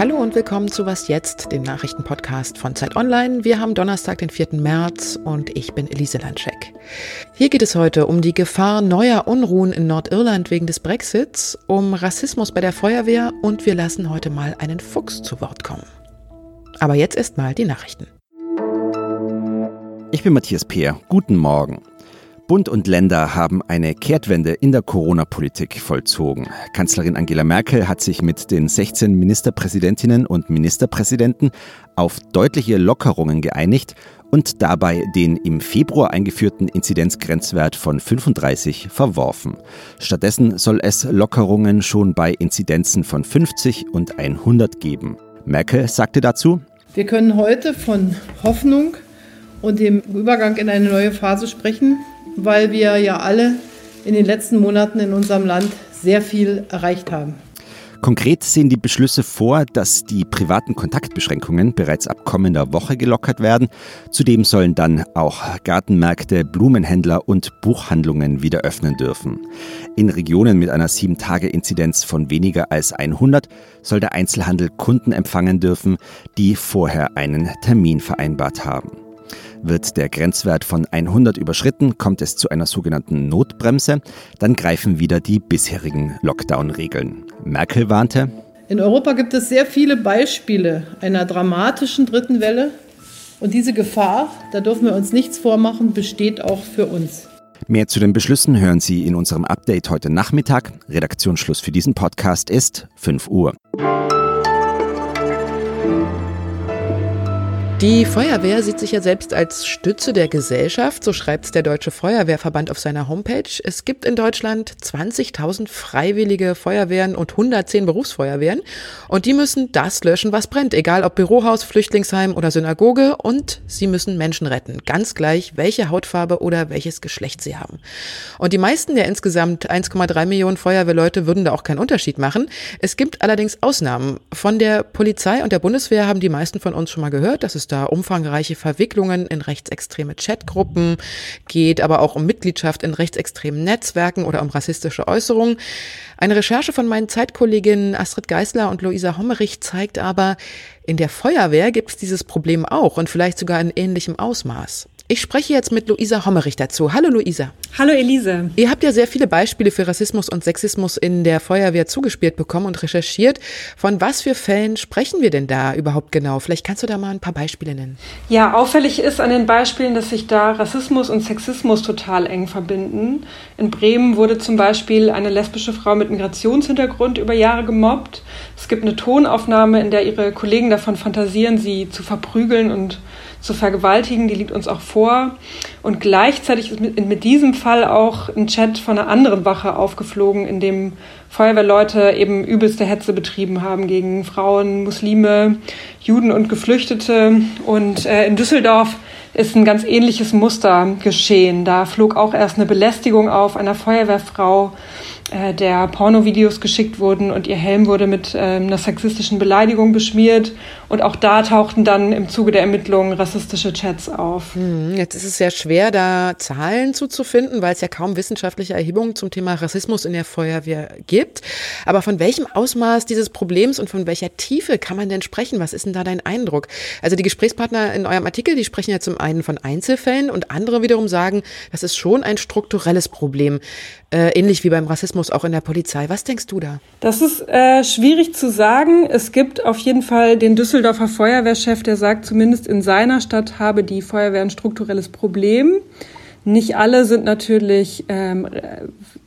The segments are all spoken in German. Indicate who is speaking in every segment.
Speaker 1: Hallo und willkommen zu Was jetzt, dem Nachrichtenpodcast von Zeit Online. Wir haben Donnerstag, den 4. März und ich bin Elise Landscheck. Hier geht es heute um die Gefahr neuer Unruhen in Nordirland wegen des Brexits, um Rassismus bei der Feuerwehr und wir lassen heute mal einen Fuchs zu Wort kommen. Aber jetzt erst mal die Nachrichten.
Speaker 2: Ich bin Matthias Peer. Guten Morgen. Bund und Länder haben eine Kehrtwende in der Corona-Politik vollzogen. Kanzlerin Angela Merkel hat sich mit den 16 Ministerpräsidentinnen und Ministerpräsidenten auf deutliche Lockerungen geeinigt und dabei den im Februar eingeführten Inzidenzgrenzwert von 35 verworfen. Stattdessen soll es Lockerungen schon bei Inzidenzen von 50 und 100 geben. Merkel sagte dazu,
Speaker 3: wir können heute von Hoffnung und dem Übergang in eine neue Phase sprechen, weil wir ja alle in den letzten Monaten in unserem Land sehr viel erreicht haben.
Speaker 2: Konkret sehen die Beschlüsse vor, dass die privaten Kontaktbeschränkungen bereits ab kommender Woche gelockert werden. Zudem sollen dann auch Gartenmärkte, Blumenhändler und Buchhandlungen wieder öffnen dürfen. In Regionen mit einer 7-Tage-Inzidenz von weniger als 100 soll der Einzelhandel Kunden empfangen dürfen, die vorher einen Termin vereinbart haben. Wird der Grenzwert von 100 überschritten, kommt es zu einer sogenannten Notbremse. Dann greifen wieder die bisherigen Lockdown-Regeln. Merkel warnte,
Speaker 3: in Europa gibt es sehr viele Beispiele einer dramatischen dritten Welle. Und diese Gefahr, da dürfen wir uns nichts vormachen, besteht auch für uns.
Speaker 2: Mehr zu den Beschlüssen hören Sie in unserem Update heute Nachmittag. Redaktionsschluss für diesen Podcast ist 5 Uhr.
Speaker 1: Die Feuerwehr sieht sich ja selbst als Stütze der Gesellschaft, so schreibt der Deutsche Feuerwehrverband auf seiner Homepage. Es gibt in Deutschland 20.000 freiwillige Feuerwehren und 110 Berufsfeuerwehren und die müssen das löschen, was brennt, egal ob Bürohaus, Flüchtlingsheim oder Synagoge und sie müssen Menschen retten, ganz gleich, welche Hautfarbe oder welches Geschlecht sie haben. Und die meisten der insgesamt 1,3 Millionen Feuerwehrleute würden da auch keinen Unterschied machen. Es gibt allerdings Ausnahmen. Von der Polizei und der Bundeswehr haben die meisten von uns schon mal gehört, dass es da umfangreiche Verwicklungen in rechtsextreme Chatgruppen geht, aber auch um Mitgliedschaft in rechtsextremen Netzwerken oder um rassistische Äußerungen. Eine Recherche von meinen Zeitkolleginnen Astrid Geisler und Luisa Hommerich zeigt aber, in der Feuerwehr gibt es dieses Problem auch und vielleicht sogar in ähnlichem Ausmaß. Ich spreche jetzt mit Luisa Hommerich dazu. Hallo Luisa.
Speaker 4: Hallo Elise.
Speaker 1: Ihr habt ja sehr viele Beispiele für Rassismus und Sexismus in der Feuerwehr zugespielt bekommen und recherchiert. Von was für Fällen sprechen wir denn da überhaupt genau? Vielleicht kannst du da mal ein paar Beispiele nennen.
Speaker 4: Ja, auffällig ist an den Beispielen, dass sich da Rassismus und Sexismus total eng verbinden. In Bremen wurde zum Beispiel eine lesbische Frau mit Migrationshintergrund über Jahre gemobbt. Es gibt eine Tonaufnahme, in der ihre Kollegen davon fantasieren, sie zu verprügeln und zu vergewaltigen, die liegt uns auch vor. Und gleichzeitig ist mit, mit diesem Fall auch ein Chat von einer anderen Wache aufgeflogen, in dem Feuerwehrleute eben übelste Hetze betrieben haben gegen Frauen, Muslime, Juden und Geflüchtete. Und äh, in Düsseldorf ist ein ganz ähnliches Muster geschehen. Da flog auch erst eine Belästigung auf einer Feuerwehrfrau äh, der Pornovideos geschickt wurden und ihr Helm wurde mit ähm, einer sexistischen Beleidigung beschmiert. Und auch da tauchten dann im Zuge der Ermittlungen rassistische Chats auf.
Speaker 1: Hm, jetzt ist es sehr schwer, da Zahlen zuzufinden, weil es ja kaum wissenschaftliche Erhebungen zum Thema Rassismus in der Feuerwehr gibt. Aber von welchem Ausmaß dieses Problems und von welcher Tiefe kann man denn sprechen? Was ist denn da dein Eindruck? Also die Gesprächspartner in eurem Artikel, die sprechen ja zum einen von Einzelfällen und andere wiederum sagen, das ist schon ein strukturelles Problem, äh, ähnlich wie beim Rassismus auch in der Polizei. Was denkst du da?
Speaker 4: Das ist äh, schwierig zu sagen. Es gibt auf jeden Fall den Düsseldorfer Feuerwehrchef, der sagt, zumindest in seiner Stadt habe die Feuerwehr ein strukturelles Problem. Nicht alle sind natürlich ähm,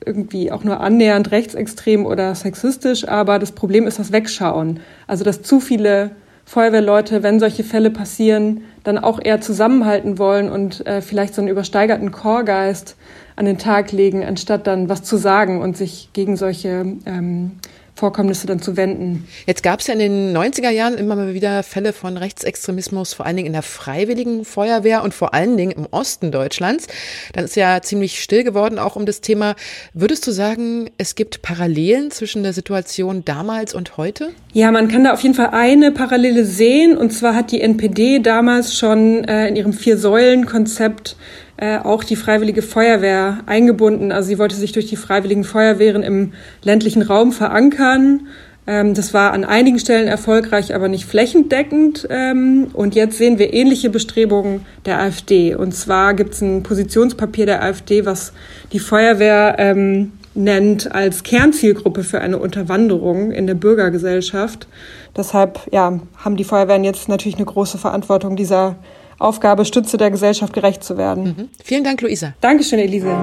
Speaker 4: irgendwie auch nur annähernd rechtsextrem oder sexistisch, aber das Problem ist das Wegschauen. Also dass zu viele Feuerwehrleute, wenn solche Fälle passieren, dann auch eher zusammenhalten wollen und äh, vielleicht so einen übersteigerten Chorgeist an den Tag legen, anstatt dann was zu sagen und sich gegen solche ähm, Vorkommnisse dann zu wenden.
Speaker 1: Jetzt gab es ja in den 90er Jahren immer mal wieder Fälle von Rechtsextremismus, vor allen Dingen in der freiwilligen Feuerwehr und vor allen Dingen im Osten Deutschlands. Dann ist ja ziemlich still geworden auch um das Thema. Würdest du sagen, es gibt Parallelen zwischen der Situation damals und heute?
Speaker 4: Ja, man kann da auf jeden Fall eine Parallele sehen. Und zwar hat die NPD damals schon äh, in ihrem Vier-Säulen-Konzept äh, auch die Freiwillige Feuerwehr eingebunden. Also sie wollte sich durch die Freiwilligen Feuerwehren im ländlichen Raum verankern. Ähm, das war an einigen Stellen erfolgreich, aber nicht flächendeckend. Ähm, und jetzt sehen wir ähnliche Bestrebungen der AfD. Und zwar gibt es ein Positionspapier der AfD, was die Feuerwehr ähm, nennt als Kernzielgruppe für eine Unterwanderung in der Bürgergesellschaft. Deshalb ja, haben die Feuerwehren jetzt natürlich eine große Verantwortung, dieser Aufgabe, Stütze der Gesellschaft gerecht zu werden. Mhm.
Speaker 1: Vielen Dank, Luisa.
Speaker 4: Dankeschön, Elise.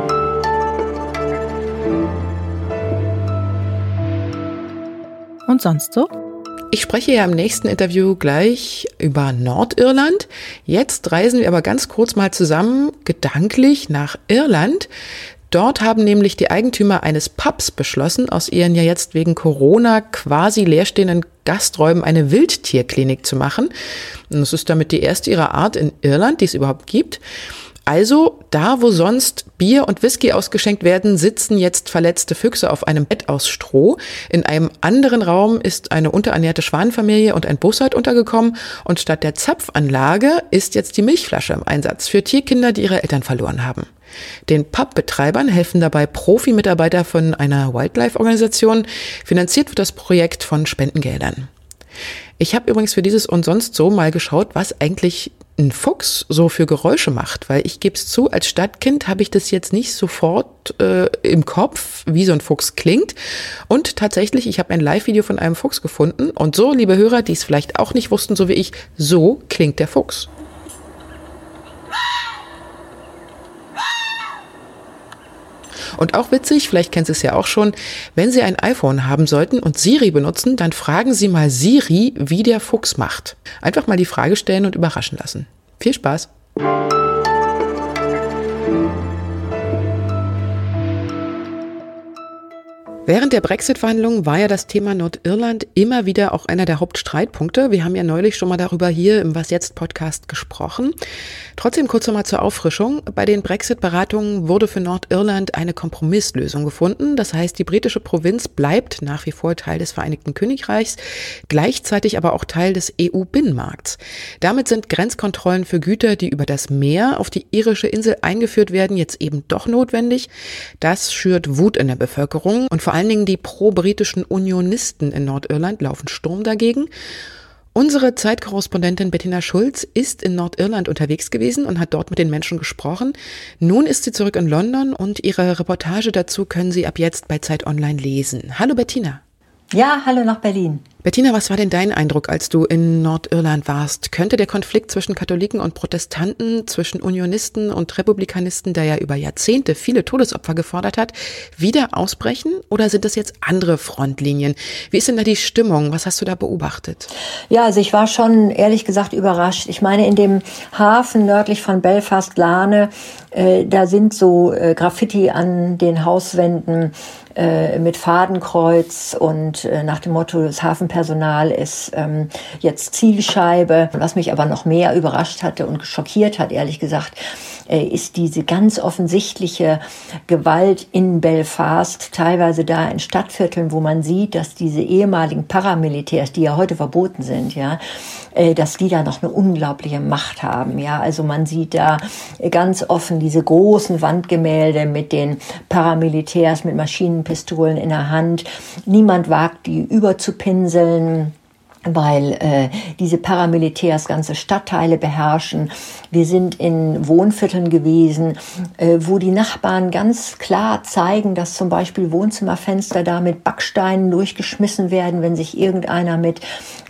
Speaker 5: Und sonst so?
Speaker 1: Ich spreche ja im nächsten Interview gleich über Nordirland. Jetzt reisen wir aber ganz kurz mal zusammen gedanklich nach Irland. Dort haben nämlich die Eigentümer eines Pubs beschlossen, aus ihren ja jetzt wegen Corona quasi leerstehenden Gasträumen eine Wildtierklinik zu machen. Und das ist damit die erste ihrer Art in Irland, die es überhaupt gibt. Also, da wo sonst Bier und Whisky ausgeschenkt werden, sitzen jetzt verletzte Füchse auf einem Bett aus Stroh. In einem anderen Raum ist eine unterernährte Schwanenfamilie und ein Bussard untergekommen. Und statt der Zapfanlage ist jetzt die Milchflasche im Einsatz für Tierkinder, die ihre Eltern verloren haben. Den Pubbetreibern helfen dabei Profi-Mitarbeiter von einer Wildlife-Organisation. Finanziert wird das Projekt von Spendengeldern. Ich habe übrigens für dieses und sonst so mal geschaut, was eigentlich ein Fuchs so für Geräusche macht, weil ich gebe es zu, als Stadtkind habe ich das jetzt nicht sofort äh, im Kopf, wie so ein Fuchs klingt. Und tatsächlich, ich habe ein Live-Video von einem Fuchs gefunden und so, liebe Hörer, die es vielleicht auch nicht wussten, so wie ich, so klingt der Fuchs. Und auch witzig, vielleicht kennen Sie es ja auch schon, wenn Sie ein iPhone haben sollten und Siri benutzen, dann fragen Sie mal Siri, wie der Fuchs macht. Einfach mal die Frage stellen und überraschen lassen. Viel Spaß! Während der Brexit-Verhandlungen war ja das Thema Nordirland immer wieder auch einer der Hauptstreitpunkte. Wir haben ja neulich schon mal darüber hier im Was jetzt Podcast gesprochen. Trotzdem kurz nochmal zur Auffrischung. Bei den Brexit-Beratungen wurde für Nordirland eine Kompromisslösung gefunden. Das heißt, die britische Provinz bleibt nach wie vor Teil des Vereinigten Königreichs, gleichzeitig aber auch Teil des EU-Binnenmarkts. Damit sind Grenzkontrollen für Güter, die über das Meer auf die irische Insel eingeführt werden, jetzt eben doch notwendig. Das schürt Wut in der Bevölkerung und vor allem allen Dingen die pro-britischen Unionisten in Nordirland laufen Sturm dagegen. Unsere Zeitkorrespondentin Bettina Schulz ist in Nordirland unterwegs gewesen und hat dort mit den Menschen gesprochen. Nun ist sie zurück in London und ihre Reportage dazu können Sie ab jetzt bei Zeit Online lesen. Hallo Bettina.
Speaker 6: Ja, hallo nach Berlin.
Speaker 1: Bettina, was war denn dein Eindruck, als du in Nordirland warst? Könnte der Konflikt zwischen Katholiken und Protestanten, zwischen Unionisten und Republikanisten, der ja über Jahrzehnte viele Todesopfer gefordert hat, wieder ausbrechen? Oder sind das jetzt andere Frontlinien? Wie ist denn da die Stimmung? Was hast du da beobachtet?
Speaker 6: Ja, also ich war schon ehrlich gesagt überrascht. Ich meine, in dem Hafen nördlich von Belfast, Lane, äh, da sind so äh, Graffiti an den Hauswänden äh, mit Fadenkreuz und äh, nach dem Motto, das Hafenpersonal ist ähm, jetzt Zielscheibe. Was mich aber noch mehr überrascht hatte und schockiert hat, ehrlich gesagt, äh, ist diese ganz offensichtliche Gewalt in Belfast, teilweise da in Stadtvierteln, wo man sieht, dass diese ehemaligen Paramilitärs, die ja heute verboten sind, ja, äh, dass die da noch eine unglaubliche Macht haben. Ja, also man sieht da ganz offen diese großen Wandgemälde mit den Paramilitärs mit Maschinenpistolen in der Hand. Niemand wagt, die überzupinseln weil äh, diese Paramilitärs ganze Stadtteile beherrschen. Wir sind in Wohnvierteln gewesen, äh, wo die Nachbarn ganz klar zeigen, dass zum Beispiel Wohnzimmerfenster da mit Backsteinen durchgeschmissen werden, wenn sich irgendeiner mit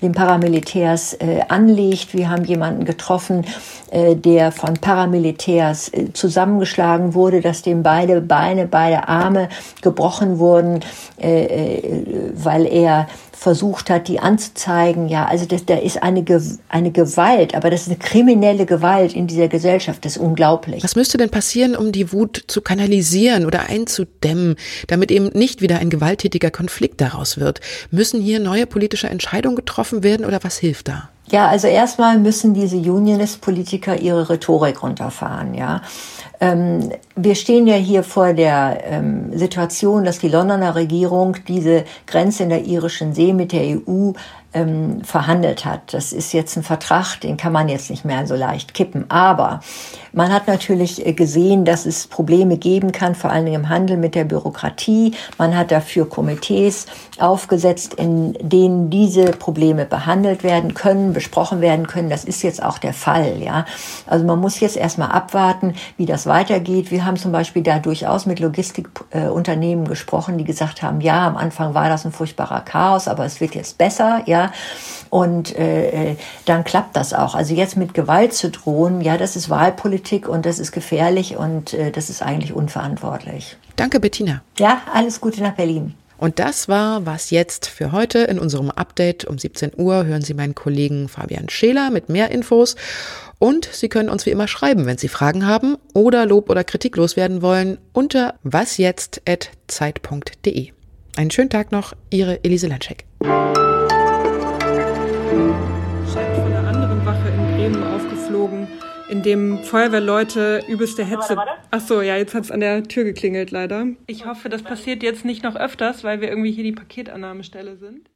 Speaker 6: den Paramilitärs äh, anlegt. Wir haben jemanden getroffen, äh, der von Paramilitärs äh, zusammengeschlagen wurde, dass dem beide Beine, beide Arme gebrochen wurden, äh, äh weil er versucht hat, die anzuzeigen. Ja, also das, da ist eine, eine Gewalt, aber das ist eine kriminelle Gewalt in dieser Gesellschaft. Das ist unglaublich.
Speaker 1: Was müsste denn passieren, um die Wut zu kanalisieren oder einzudämmen, damit eben nicht wieder ein gewalttätiger Konflikt daraus wird? Müssen hier neue politische Entscheidungen getroffen werden oder was hilft da?
Speaker 6: Ja, also erstmal müssen diese Unionist-Politiker ihre Rhetorik runterfahren, ja. Ähm, wir stehen ja hier vor der ähm, Situation, dass die Londoner Regierung diese Grenze in der irischen See mit der EU ähm, verhandelt hat. Das ist jetzt ein Vertrag, den kann man jetzt nicht mehr so leicht kippen. Aber man hat natürlich äh, gesehen, dass es Probleme geben kann, vor allen Dingen im Handel mit der Bürokratie. Man hat dafür Komitees aufgesetzt, in denen diese Probleme behandelt werden können, besprochen werden können. Das ist jetzt auch der Fall. Ja, also man muss jetzt erstmal abwarten, wie das weitergeht. Wir haben zum Beispiel da durchaus mit Logistikunternehmen gesprochen, die gesagt haben, ja, am Anfang war das ein furchtbarer Chaos, aber es wird jetzt besser. Ja, und äh, äh dann klappt das auch. Also jetzt mit Gewalt zu drohen, ja, das ist Wahlpolitik Politik und das ist gefährlich und äh, das ist eigentlich unverantwortlich.
Speaker 1: Danke, Bettina.
Speaker 6: Ja, alles Gute nach Berlin.
Speaker 1: Und das war was jetzt für heute. In unserem Update um 17 Uhr hören Sie meinen Kollegen Fabian Scheler mit mehr Infos. Und Sie können uns wie immer schreiben, wenn Sie Fragen haben oder Lob oder Kritik loswerden wollen, unter wasjetzt.zeit.de. Einen schönen Tag noch, Ihre Elise Lanschek.
Speaker 4: Aufgeflogen in dem Feuerwehrleute übelste Hetze. Ach so, ja, jetzt hat es an der Tür geklingelt leider. Ich hoffe, das passiert jetzt nicht noch öfters, weil wir irgendwie hier die Paketannahmestelle sind.